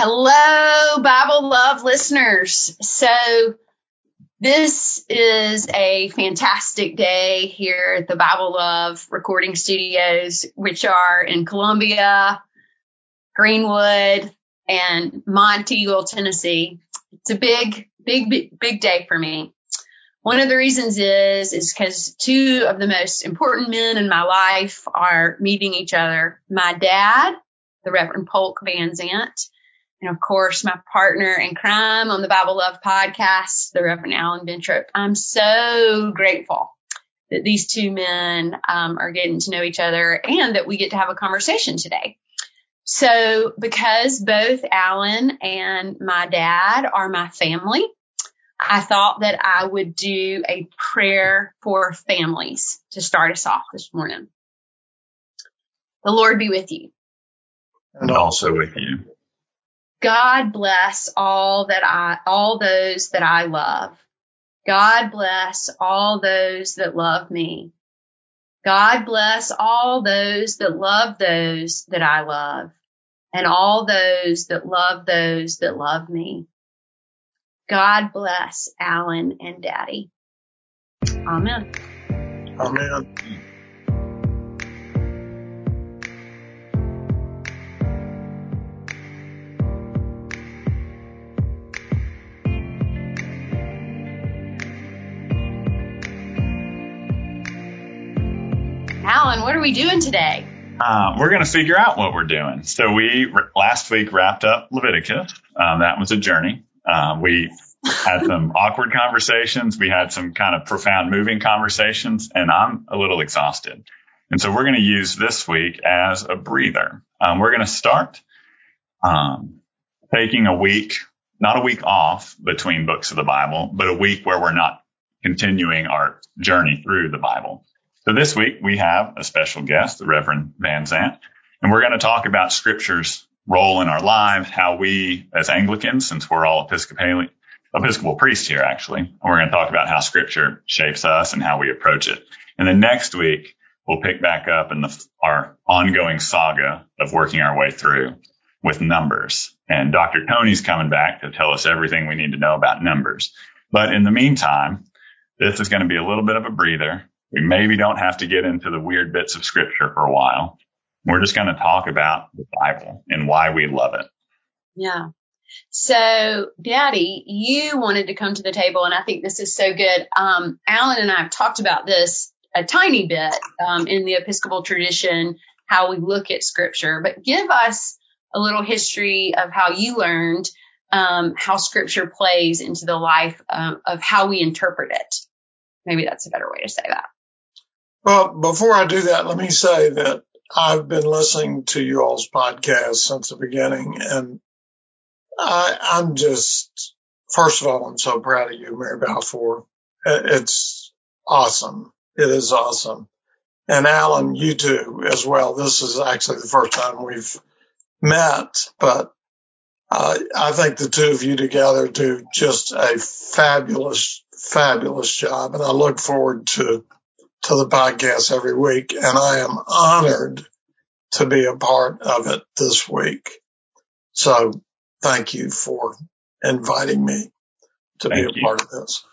Hello, Bible Love listeners. So this is a fantastic day here at the Bible Love recording studios, which are in Columbia, Greenwood, and Monteagle, Tennessee. It's a big, big, big, big day for me. One of the reasons is, is because two of the most important men in my life are meeting each other. My dad, the Reverend Polk Van Zandt, and of course, my partner in crime on the Bible Love podcast, the Reverend Alan Bentrup. I'm so grateful that these two men um, are getting to know each other and that we get to have a conversation today. So, because both Alan and my dad are my family, I thought that I would do a prayer for families to start us off this morning. The Lord be with you. And also with you. God bless all that I, all those that I love. God bless all those that love me. God bless all those that love those that I love and all those that love those that love me. God bless Alan and Daddy. Amen. Amen. Are we doing today? Um, we're going to figure out what we're doing. So we last week wrapped up Leviticus. Um, that was a journey. Um, we had some awkward conversations. We had some kind of profound moving conversations and I'm a little exhausted. And so we're going to use this week as a breather. Um, we're going to start, um, taking a week, not a week off between books of the Bible, but a week where we're not continuing our journey through the Bible. So this week we have a special guest, the Reverend Van Zandt, and we're going to talk about scripture's role in our lives, how we as Anglicans, since we're all Episcopal, Episcopal priests here actually, and we're going to talk about how scripture shapes us and how we approach it. And then next week we'll pick back up in the, our ongoing saga of working our way through with numbers. And Dr. Tony's coming back to tell us everything we need to know about numbers. But in the meantime, this is going to be a little bit of a breather. We maybe don't have to get into the weird bits of scripture for a while. We're just going to talk about the Bible and why we love it. Yeah. So, Daddy, you wanted to come to the table, and I think this is so good. Um, Alan and I have talked about this a tiny bit um, in the Episcopal tradition, how we look at Scripture, but give us a little history of how you learned um, how Scripture plays into the life um, of how we interpret it. Maybe that's a better way to say that. Well, before I do that, let me say that I've been listening to you all's podcast since the beginning and I, I'm just, first of all, I'm so proud of you, Mary Balfour. It's awesome. It is awesome. And Alan, you too as well. This is actually the first time we've met, but uh, I think the two of you together do just a fabulous, fabulous job. And I look forward to to the podcast every week, and I am honored to be a part of it this week. So thank you for inviting me to thank be a you. part of this.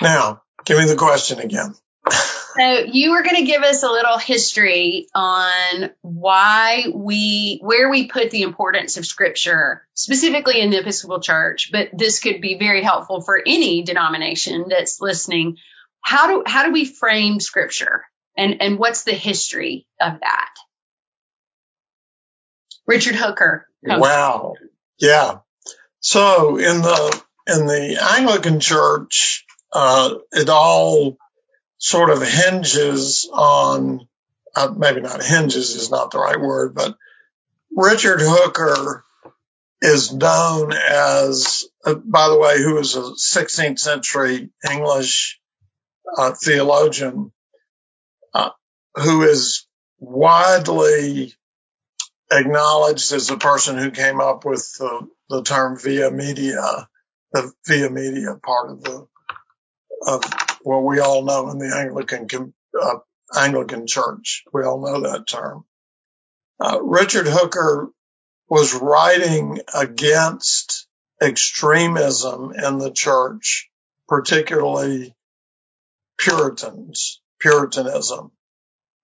Now, give me the question again. So you were going to give us a little history on why we, where we put the importance of scripture, specifically in the Episcopal Church, but this could be very helpful for any denomination that's listening how do how do we frame scripture? And and what's the history of that? Richard hooker. Wow. Yeah. So in the in the anglican church uh, it all sort of hinges on uh, maybe not hinges is not the right word but richard hooker is known as uh, by the way who was a 16th century english uh, theologian uh, who is widely acknowledged as the person who came up with the, the term via media, the via media part of the of what we all know in the Anglican uh, Anglican Church. We all know that term. Uh, Richard Hooker was writing against extremism in the church, particularly Puritans, Puritanism,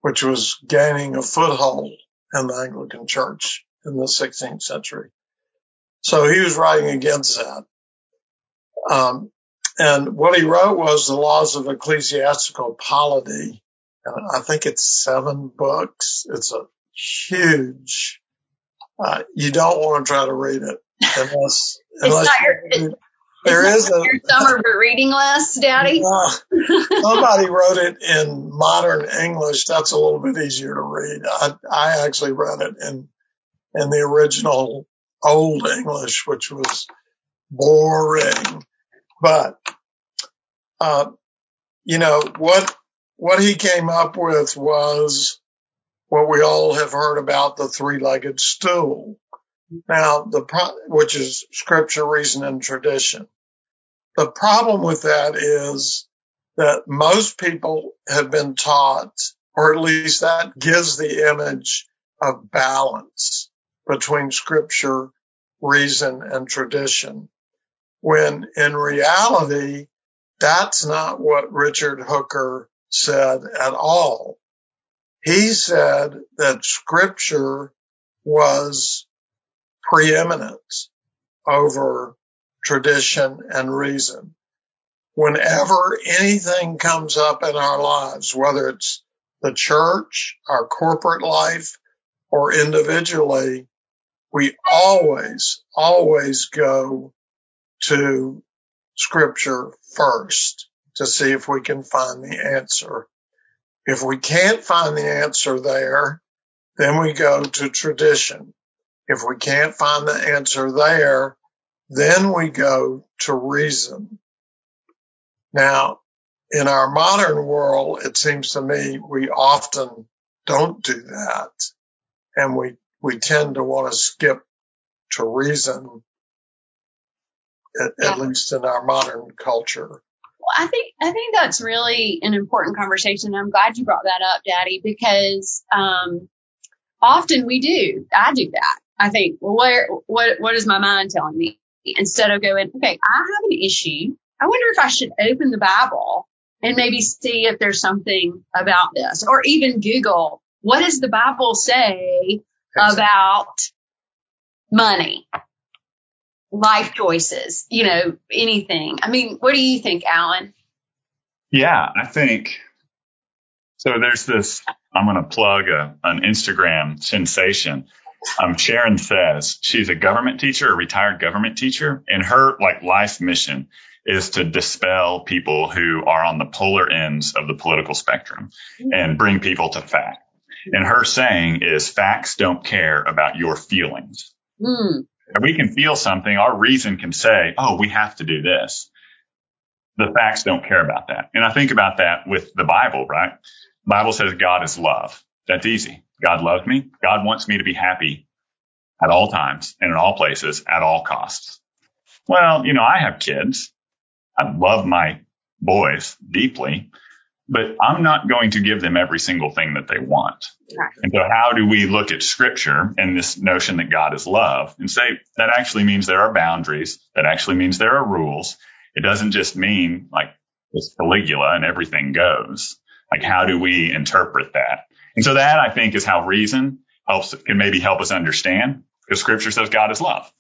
which was gaining a foothold in the Anglican church in the 16th century. So he was writing against that. Um, and what he wrote was the laws of ecclesiastical polity. And I think it's seven books. It's a huge, uh, you don't want to try to read it unless, unless your, there is a your summer reading list, Daddy. Uh, somebody wrote it in modern English. That's a little bit easier to read. I, I actually read it in in the original old English, which was boring. But uh, you know what what he came up with was what we all have heard about the three-legged stool. Now, the which is scripture, reason, and tradition. The problem with that is that most people have been taught, or at least that gives the image of balance between scripture, reason, and tradition. When in reality, that's not what Richard Hooker said at all. He said that scripture was preeminent over tradition and reason. Whenever anything comes up in our lives, whether it's the church, our corporate life, or individually, we always, always go to scripture first to see if we can find the answer. If we can't find the answer there, then we go to tradition. If we can't find the answer there, then we go to reason. Now, in our modern world, it seems to me we often don't do that. And we, we tend to want to skip to reason, at, yeah. at least in our modern culture. Well, I think I think that's really an important conversation. I'm glad you brought that up, Daddy, because um, often we do. I do that. I think, well, where what what is my mind telling me? Instead of going, okay, I have an issue. I wonder if I should open the Bible and maybe see if there's something about this, or even Google what does the Bible say about money, life choices, you know, anything. I mean, what do you think, Alan? Yeah, I think so. There's this, I'm going to plug a, an Instagram sensation. Um, Sharon says she's a government teacher, a retired government teacher, and her like life mission is to dispel people who are on the polar ends of the political spectrum and bring people to fact. And her saying is facts don't care about your feelings. Mm. We can feel something. Our reason can say, Oh, we have to do this. The facts don't care about that. And I think about that with the Bible, right? The Bible says God is love. That's easy. God loves me. God wants me to be happy at all times and in all places at all costs. Well, you know, I have kids. I love my boys deeply, but I'm not going to give them every single thing that they want. Right. And so how do we look at scripture and this notion that God is love and say that actually means there are boundaries. That actually means there are rules. It doesn't just mean like this Caligula and everything goes. Like how do we interpret that? And so that I think is how reason helps, can maybe help us understand because scripture says God is love.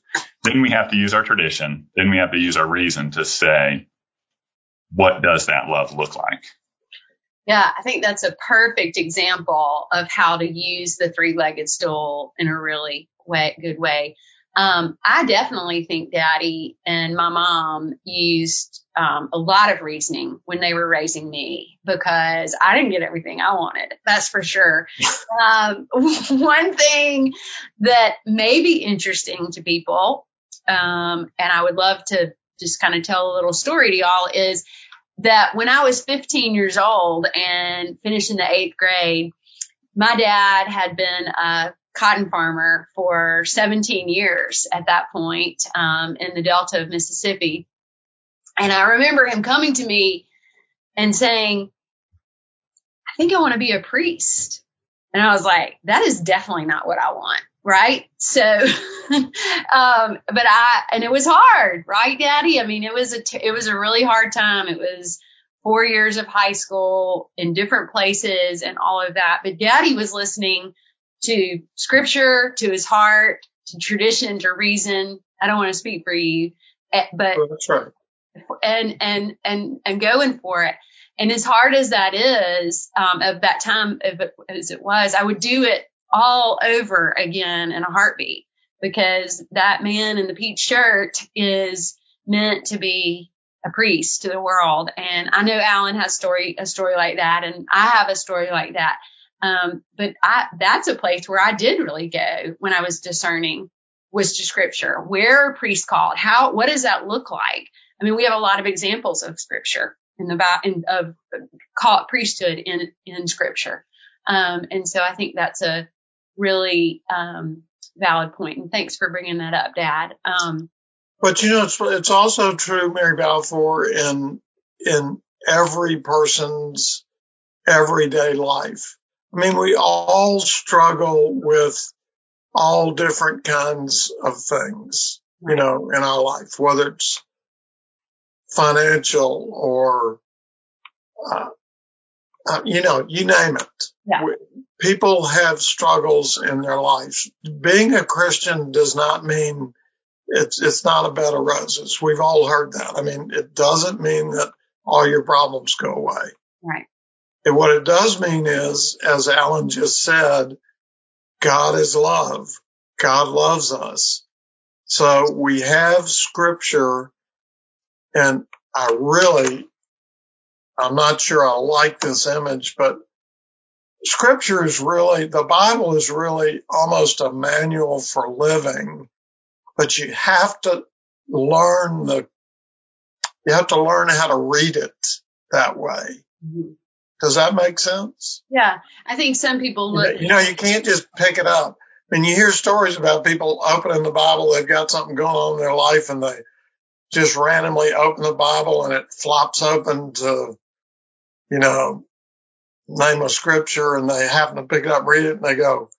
Then we have to use our tradition. Then we have to use our reason to say, what does that love look like? Yeah, I think that's a perfect example of how to use the three-legged stool in a really way, good way. Um, I definitely think Daddy and my mom used um, a lot of reasoning when they were raising me because I didn't get everything I wanted. That's for sure. um, one thing that may be interesting to people, um, and I would love to just kind of tell a little story to y'all is that when I was 15 years old and finishing the eighth grade, my dad had been a cotton farmer for 17 years at that point um, in the Delta of Mississippi. And I remember him coming to me and saying, I think I want to be a priest. And I was like, that is definitely not what I want. right? So, um, but I, and it was hard, right, Daddy? I mean, it was a, it was a really hard time. It was four years of high school in different places and all of that. But Daddy was listening to scripture, to his heart, to tradition, to reason. I don't want to speak for you, eh, but Well, that's right. and and and and going for it. And as hard as that is, um, of that time it, as it was, I would do it all over again in a heartbeat because that man in the peach shirt is meant to be a priest to the world. And I know Alan has story a story like that, and I have a story like that. Um, but I that's a place where I did really go when I was discerning was to scripture. Where are priests called? How what does that look like? I mean, we have a lot of examples of scripture in the in, of call priesthood in in scripture, um, and so I think that's a really um, valid point. And thanks for bringing that up, Dad. Um, But you know, it's it's also true, Mary Balfour, in in every person's everyday life. I mean, we all struggle with all different kinds of things, you know, in our life, whether it's financial or, uh, uh, you know, you name it. Yeah. We- People have struggles in their lives. Being a Christian does not mean it's it's not a bed of roses. We've all heard that. I mean, it doesn't mean that all your problems go away. right. And what it does mean is, as Alan just said, God is love. God loves us. So we have scripture and I really, I'm not sure I like this image, but scripture is really, the Bible is really almost a manual for living, but you have to learn the, you have to learn how to read it that way. Mhm. Does that make sense? Yeah, I think some people You know- look. You know, you can't just pick it up. Mean, you hear stories about people opening the Bible. They've got something going on in their life and they just randomly open the Bible and it flops open to, you know, name of scripture and they happen to pick it up, read it and they go,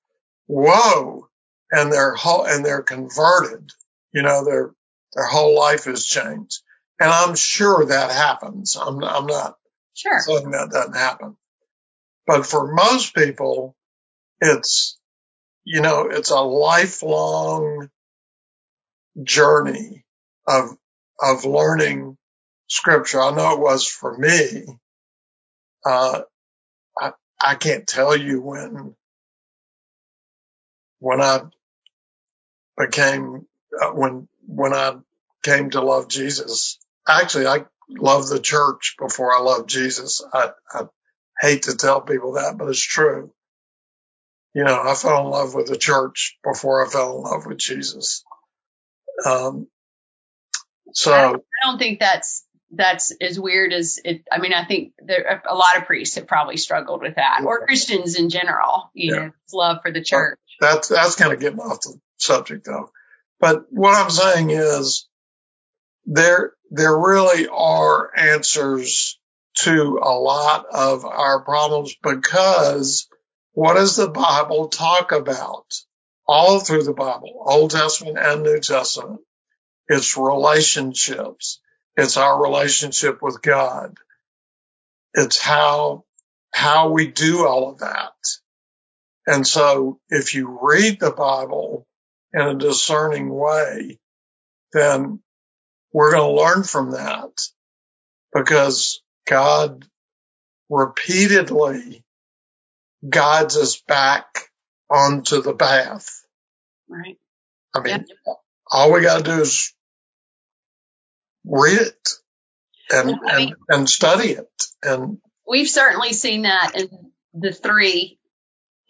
whoa. And they're whole, and they're converted. You know, their, their whole life has changed. And I'm sure that happens. I'm, I'm not Sure. saying that doesn't happen. But for most people, it's, you know, it's a lifelong journey of, of learning scripture. I know it was for me. Uh, I, I can't tell you when, when I became, uh, when, when I came to love Jesus. Actually, I loved the church before I love Jesus. I, I hate to tell people that, but it's true. You know, I fell in love with the church before I fell in love with Jesus. Um, so I don't think that's that's as weird as it. I mean, I think there a lot of priests have probably struggled with that, or Christians in general. You Yeah. know, love for the church. that's, that's kind of getting off the subject though. But what I'm saying is there, there really are answers to a lot of our problems because what does the Bible talk about? All through the Bible, Old Testament and New Testament. It's relationships. It's our relationship with God. It's how, how we do all of that. And so if you read the Bible in a discerning way, then we're going to learn from that because God repeatedly guides us back onto the path. Right. I mean, Yeah. all we got to do is read it and, I mean- and, and study it. And We've certainly seen that in the three,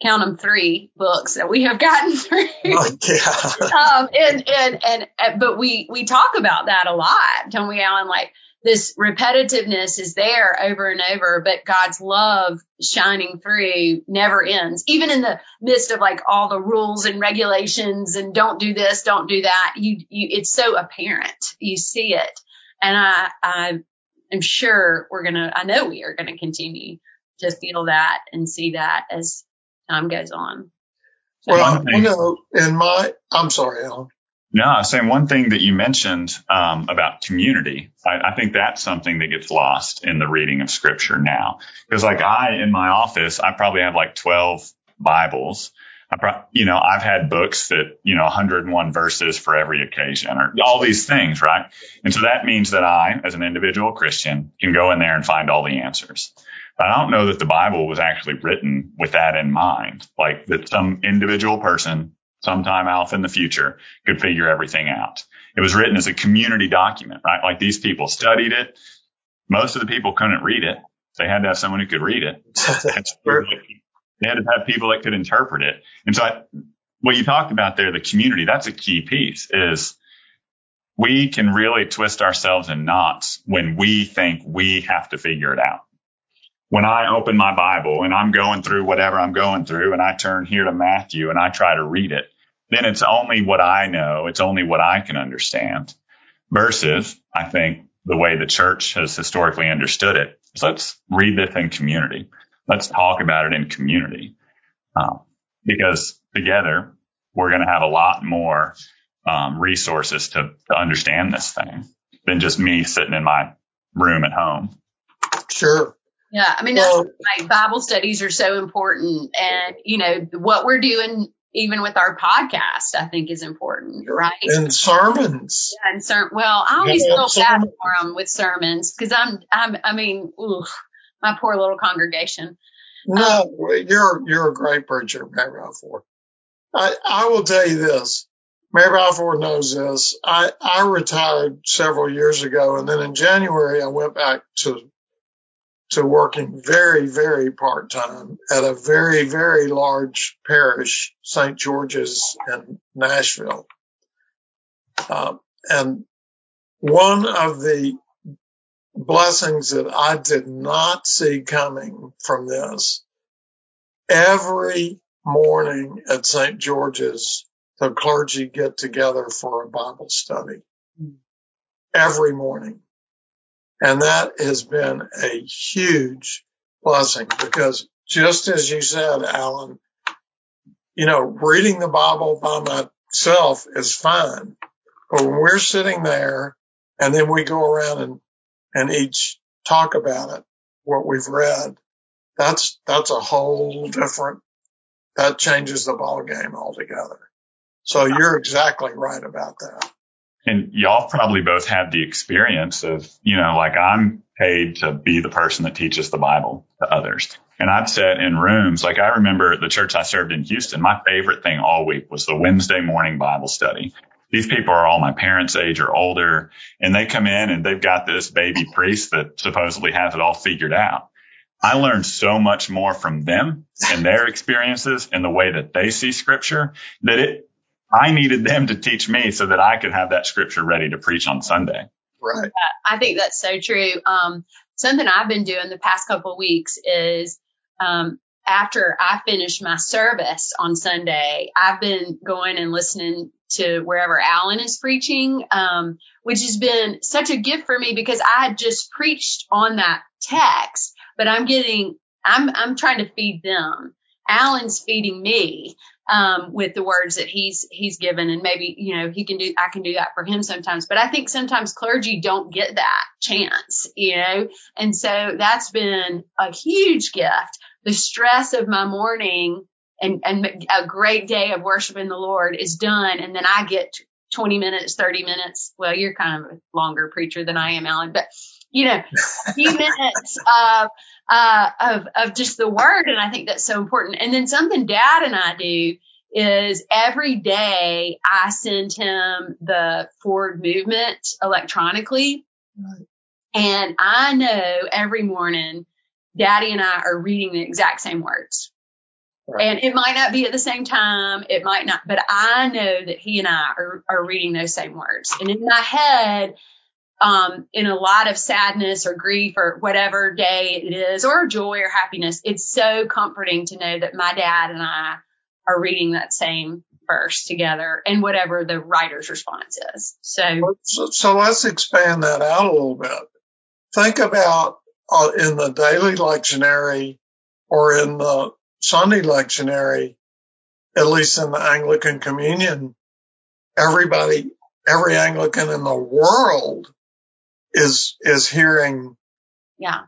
count them three books that we have gotten through. yeah, um, and, and, and, and, but we, we talk about that a lot, don't we, Alan? Like this repetitiveness is there over and over, but God's love shining through never ends. Even in the midst of like all the rules and regulations and don't do this, don't do that. You, you, it's so apparent. You see it. And I, I am sure we're going to, I know we are going to continue to feel that and see that as time goes on. Well, you know, in my, I'm sorry, Alan. No, I'm saying one thing that you mentioned um, about community. I, I, think that's something that gets lost in the reading of scripture now. Because like I, in my office, I probably have like 12 Bibles. I pro- you know, I've had books that, you know, 101 verses for every occasion or all these things, right? And so that means that I, as an individual Christian, can go in there and find all the answers. But I don't know that the Bible was actually written with that in mind, like that some individual person sometime off in the future could figure everything out. It was written as a community document, right? Like these people studied it. Most of the people couldn't read it. They had to have someone who could read it. they had to have people that could interpret it. And so I, what you talked about there, the community, that's a key piece is we can really twist ourselves in knots when we think we have to figure it out. When I open my Bible and I'm going through whatever I'm going through and I turn here to Matthew and I try to read it, then it's only what I know. It's only what I can understand versus I think the way the church has historically understood it is let's read this in community let's talk about it in community. Um, because together we're going to have a lot more um, resources to, to understand this thing than just me sitting in my room at home. Sure. Yeah, I mean, well, like Bible studies are so important, and you know what we're doing, even with our podcast, I think is important, right? And sermons. Yeah, and ser- well, I always yeah, feel bad for them with sermons because I'm, I'm, I mean, oof, my poor little congregation. No, um, you're you're a great preacher, Mary Balfour. I I will tell you this. Mary Balfour knows this. I I retired several years ago, and then in January I went back to to working very very part time at a very very large parish, St. George's in Nashville. Um, and one of the blessings that I did not see coming from this. Every morning at St. George's, the clergy get together for a Bible study. Every morning. And that has been a huge blessing because just as you said, Alan, you know, reading the Bible by myself is fine. But when we're sitting there and then we go around and and each talk about it, what we've read, that's, that's a whole different, that changes the ball game altogether. So you're exactly right about that. And y'all probably both had the experience of, you know, like I'm paid to be the person that teaches the Bible to others. And I've sat in rooms, like I remember the church I served in Houston, my favorite thing all week was the Wednesday morning Bible study these people are all my parents' age or older, and they come in and they've got this baby priest that supposedly has it all figured out. I learned so much more from them and their experiences and the way that they see scripture that it, I needed them to teach me so that I could have that scripture ready to preach on Sunday. Right. I think that's so true. Um, something I've been doing the past couple of weeks is, um, after I finish my service on Sunday, I've been going and listening to wherever Alan is preaching, um, which has been such a gift for me because I had just preached on that text, but I'm getting, I'm, I'm trying to feed them. Alan's feeding me, um, with the words that he's, he's given. And maybe, you know, he can do, I can do that for him sometimes, but I think sometimes clergy don't get that chance, you know? And so that's been a huge gift. The stress of my morning and, and a great day of worshiping the Lord is done. And then I get 20 minutes, 30 minutes. Well, you're kind of a longer preacher than I am, Alan, but you know, a few minutes of, uh, of, of just the word. And I think that's so important. And then something dad and I do is every day I send him the forward movement electronically. And I know every morning daddy and I are reading the exact same words. Right. And it might not be at the same time. It might not, but I know that he and I are, are reading those same words. And in my head, um, in a lot of sadness or grief or whatever day it is, or joy or happiness, it's so comforting to know that my dad and I are reading that same verse together and whatever the writer's response is. So, so, so let's expand that out a little bit. Think about uh, in the daily lectionary or in the Sunday lectionary, at least in the Anglican communion, everybody, every Anglican in the world is, is hearing Yeah.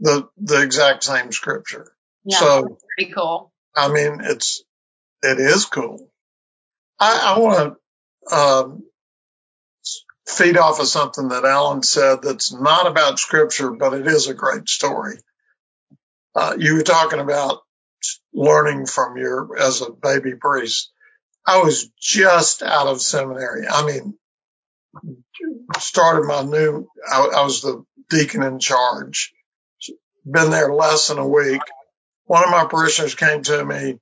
the, the exact same scripture. Yeah. So, Pretty cool. I mean, it's, it is cool. I, I want to, um, feed off of something that Alan said that's not about scripture, but it is a great story. Uh, you were talking about learning from your, as a baby priest. I was just out of seminary. I mean, started my new, I, I was the deacon in charge. Been there less than a week. One of my parishioners came to me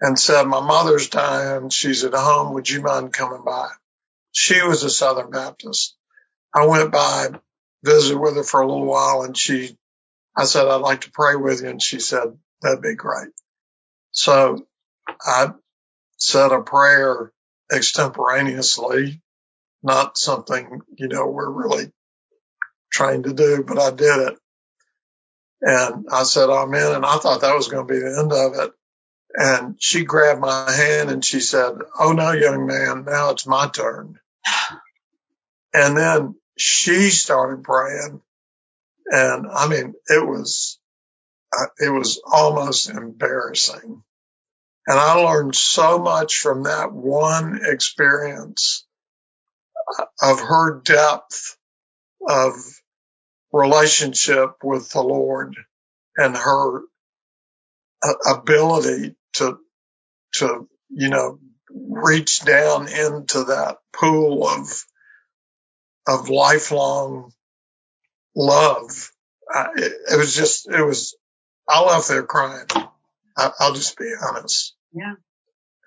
and said, my mother's dying. She's at home. Would you mind coming by? She was a Southern Baptist. I went by, visited with her for a little while and she, I said, I'd like to pray with you. And she said, that'd be great. So I said a prayer extemporaneously, not something, you know, we're really trained to do, but I did it. And I said, oh, I'm in. And I thought that was going to be the end of it. And she grabbed my hand and she said, Oh no, young man, now it's my turn. And then she started praying. And I mean, it was, it was almost embarrassing. And I learned so much from that one experience of her depth of relationship with the Lord and her uh, ability to, to, you know, reach down into that pool of, of lifelong love. It, it, was just, it was, I left there crying. I, will just be honest. Yeah.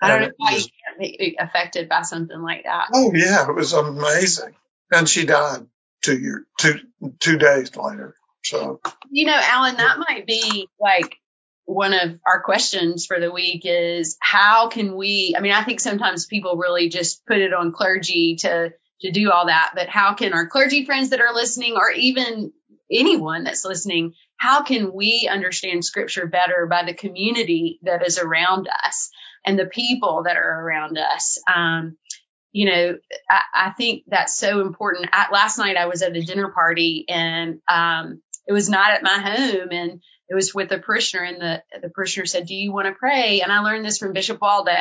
I don't know why you can't be affected by something like that. Oh yeah, it was amazing. And she died two year, two, two days later. So, you know, Alan, that might be like one of our questions for the week is how can we, I mean, I think sometimes people really just put it on clergy to, to do all that, but how can our clergy friends that are listening or even anyone that's listening, how can we understand scripture better by the community that is around us and the people that are around us? Um, you know, I, I, think that's so important. I, last night I was at a dinner party and, um, it was not at my home and it was with a parishioner and the, the parishioner said, do you want to pray? And I learned this from Bishop Waldo.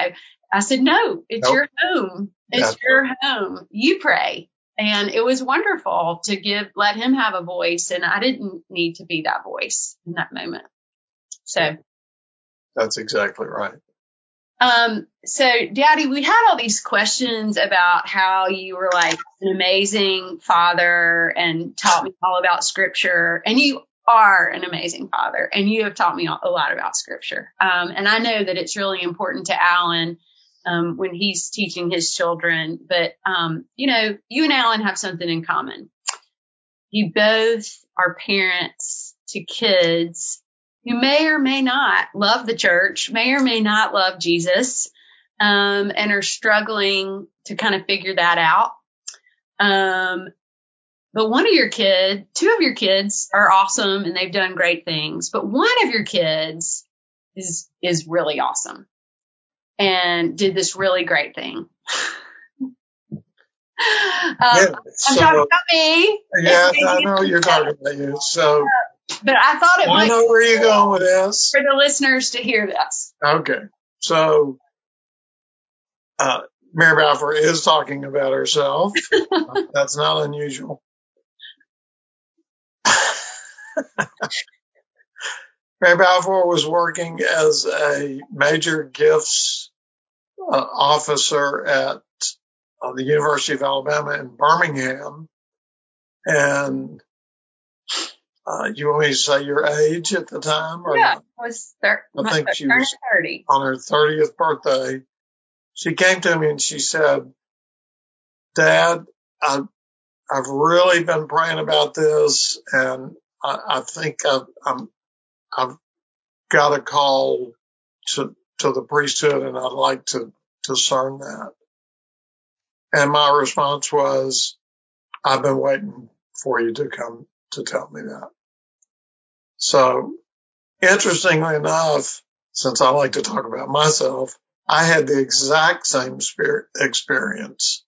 I said, no, it's nope. your home. It's your home. You pray. And it was wonderful to give, let him have a voice. And I didn't need to be that voice in that moment. So that's exactly right. Um, so daddy, we had all these questions about how you were like an amazing father and taught me all about scripture and you are an amazing father and you have taught me a lot about scripture. Um, and I know that it's really important to Alan um, when he's teaching his children. But, um, you know, you and Alan have something in common. You both are parents to kids who may or may not love the church, may or may not love Jesus, um, and are struggling to kind of figure that out. Um, but one of your kids, two of your kids are awesome and they've done great things, but one of your kids is, is really awesome and did this really great thing. um, yeah, so, I'm talking about me. Yeah, I know you're talking about you. So, but I thought it I might. know where you're going with this. For the listeners to hear this. Okay, so uh, Mary Balfour is talking about herself. That's not unusual. Mary Balfour was working as a major gifts uh, officer at uh, the University of Alabama in Birmingham. And uh, you want me to say your age at the time? Or yeah, I was thir- I think she was 30. on her 30th birthday. She came to me and she said, Dad, I, I've really been praying about this and I, I think I've, I'm, I've got a call to, to the priesthood and I'd like to discern that. And my response was, I've been waiting for you to come to tell me that. So interestingly enough, since I like to talk about myself, I had the exact same spirit experience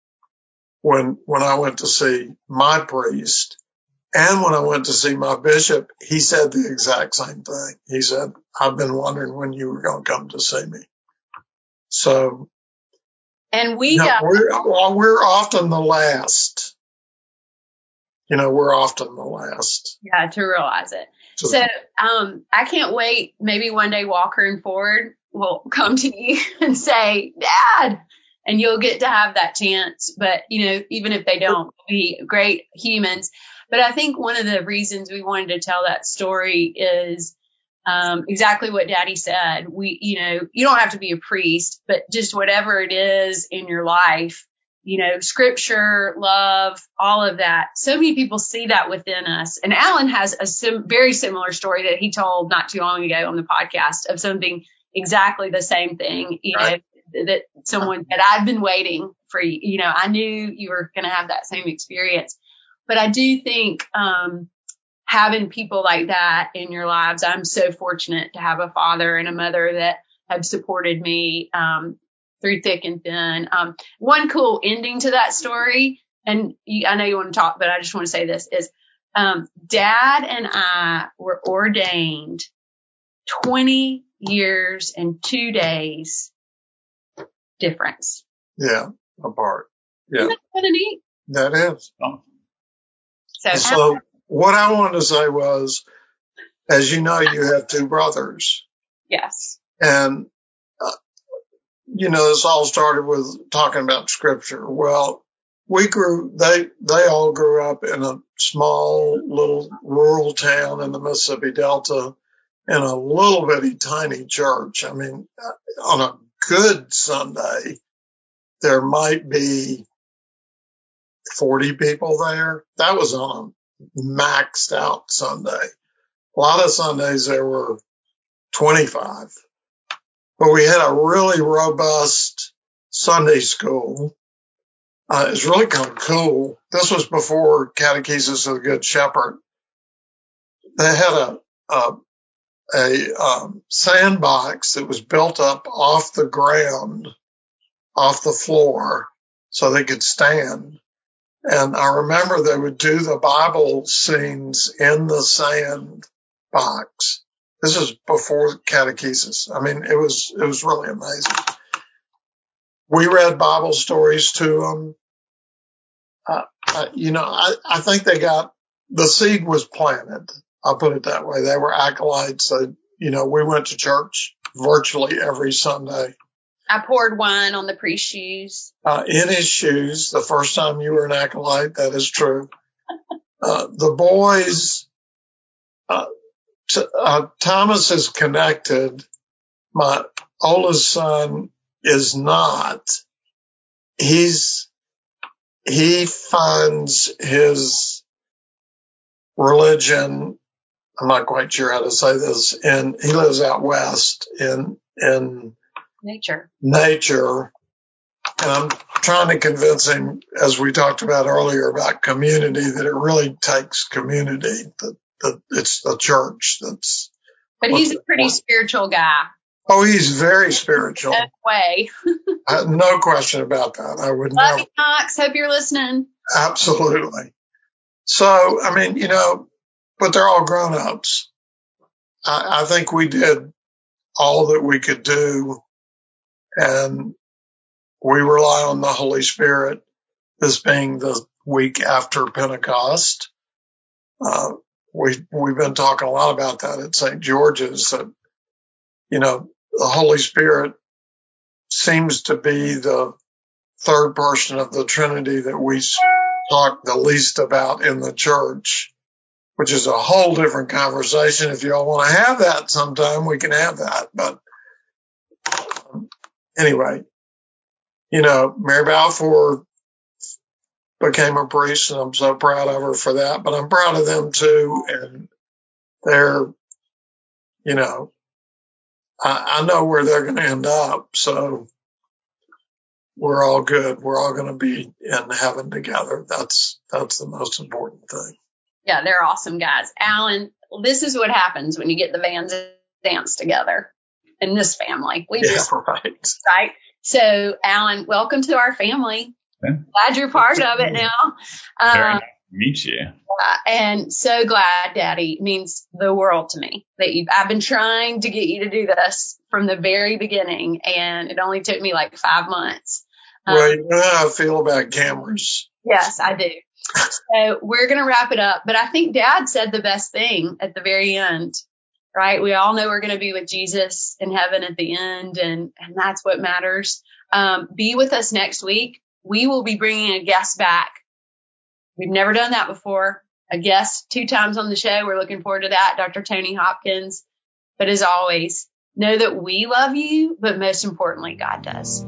when, when I went to see my priest and when I went to see my bishop, he said the exact same thing. He said, I've been wondering when you were going to come to see me. So. And we got. We're, we're often the last. You know, we're often the last. Yeah, to realize it. So, um, I can't wait. Maybe one day Walker and Ford will come to you and say, Dad, and you'll get to have that chance. But, you know, even if they don't, be great humans. But I think one of the reasons we wanted to tell that story is um, exactly what Daddy said. We, you know, you don't have to be a priest, but just whatever it is in your life, you know, scripture, love, all of that. So many people see that within us. And Alan has a sim- very similar story that he told not too long ago on the podcast of something exactly the same thing, you right. know, that someone that I've been waiting for, you know, I knew you were going to have that same experience. But I do think, um, having people like that in your lives, I'm so fortunate to have a father and a mother that have supported me, um, through thick and thin. Um, one cool ending to that story, and you, I know you want to talk, but I just want to say this is, um, dad and I were ordained 20 years and two days difference. Yeah, apart. Yeah. Isn't that kind of neat? That is. So, so what I wanted to say was, as you know, you have two brothers. Yes. And, you know, this all started with talking about scripture. Well, we grew, they, they all grew up in a small little rural town in the Mississippi Delta in a little bitty tiny church. I mean, uh, on a good Sunday, there might be 40 people there. That was on a maxed out Sunday. A lot of Sundays there were 25, but we had a really robust Sunday school. Uh, it's really kind of cool. This was before Catechesis of the Good Shepherd. They had a, a, a um, sandbox that was built up off the ground, off the floor, so they could stand. And I remember they would do the Bible scenes in the sand box. This is before catechesis. I mean, it was, it was really amazing. We read Bible stories to them. Uh, uh, you know, I, I think they got, the seed was planted. I'll put it that way. They were acolytes. So, you know, we went to church virtually every Sunday. I poured wine on the priest's shoes. Uh, in his shoes, the first time you were an acolyte, that is true. Uh, the boys, uh, uh, Thomas is connected. My oldest son is not. He's, he finds his religion. I'm not quite sure how to say this. And he lives out west in, in nature. Nature. And I'm trying to convince him, as we talked about earlier about community, that it really takes community, that, that it's the church that's. But he's a pretty spiritual guy. Oh, he's very spiritual. That way. no question about that. I would Love never. Knox. Hope you're listening. Absolutely. So, I mean, you know, but they're all grown ups. I, I think we did all that we could do and we rely on the Holy Spirit. This being the week after Pentecost, uh, we we've been talking a lot about that at St. George's. That you know the Holy Spirit seems to be the third person of the Trinity that we talk the least about in the church, which is a whole different conversation. If y'all want to have that sometime, we can have that. But um, anyway, you know, Mary Balfour became a priest and I'm so proud of her for that, but I'm proud of them too. And they're, you know, I, I know where they're going to end up. So we're all good. We're all going to be in heaven together. That's, that's the most important thing. Yeah, they're awesome guys. Alan, this is what happens when you get the Van Zandts together. in this family. We Yeah, just, right. right? So, Alan, welcome to our family. Yeah. Glad you're part of it now. Very Um, nice to meet you. uh, and so glad, Daddy, means the world to me that you. I've been trying to get you to do this from the very beginning, and it only took me like five months. Um, Well, you know how I feel about cameras. Yes, I do. So we're going to wrap it up. But I think Dad said the best thing at the very end, right? We all know we're going to be with Jesus in heaven at the end, and, and that's what matters. Um, be with us next week. We will be bringing a guest back. We've never done that before. A guest two times on the show. We're looking forward to that. Dr. Tony Hopkins. But as always, know that we love you, but most importantly, God does.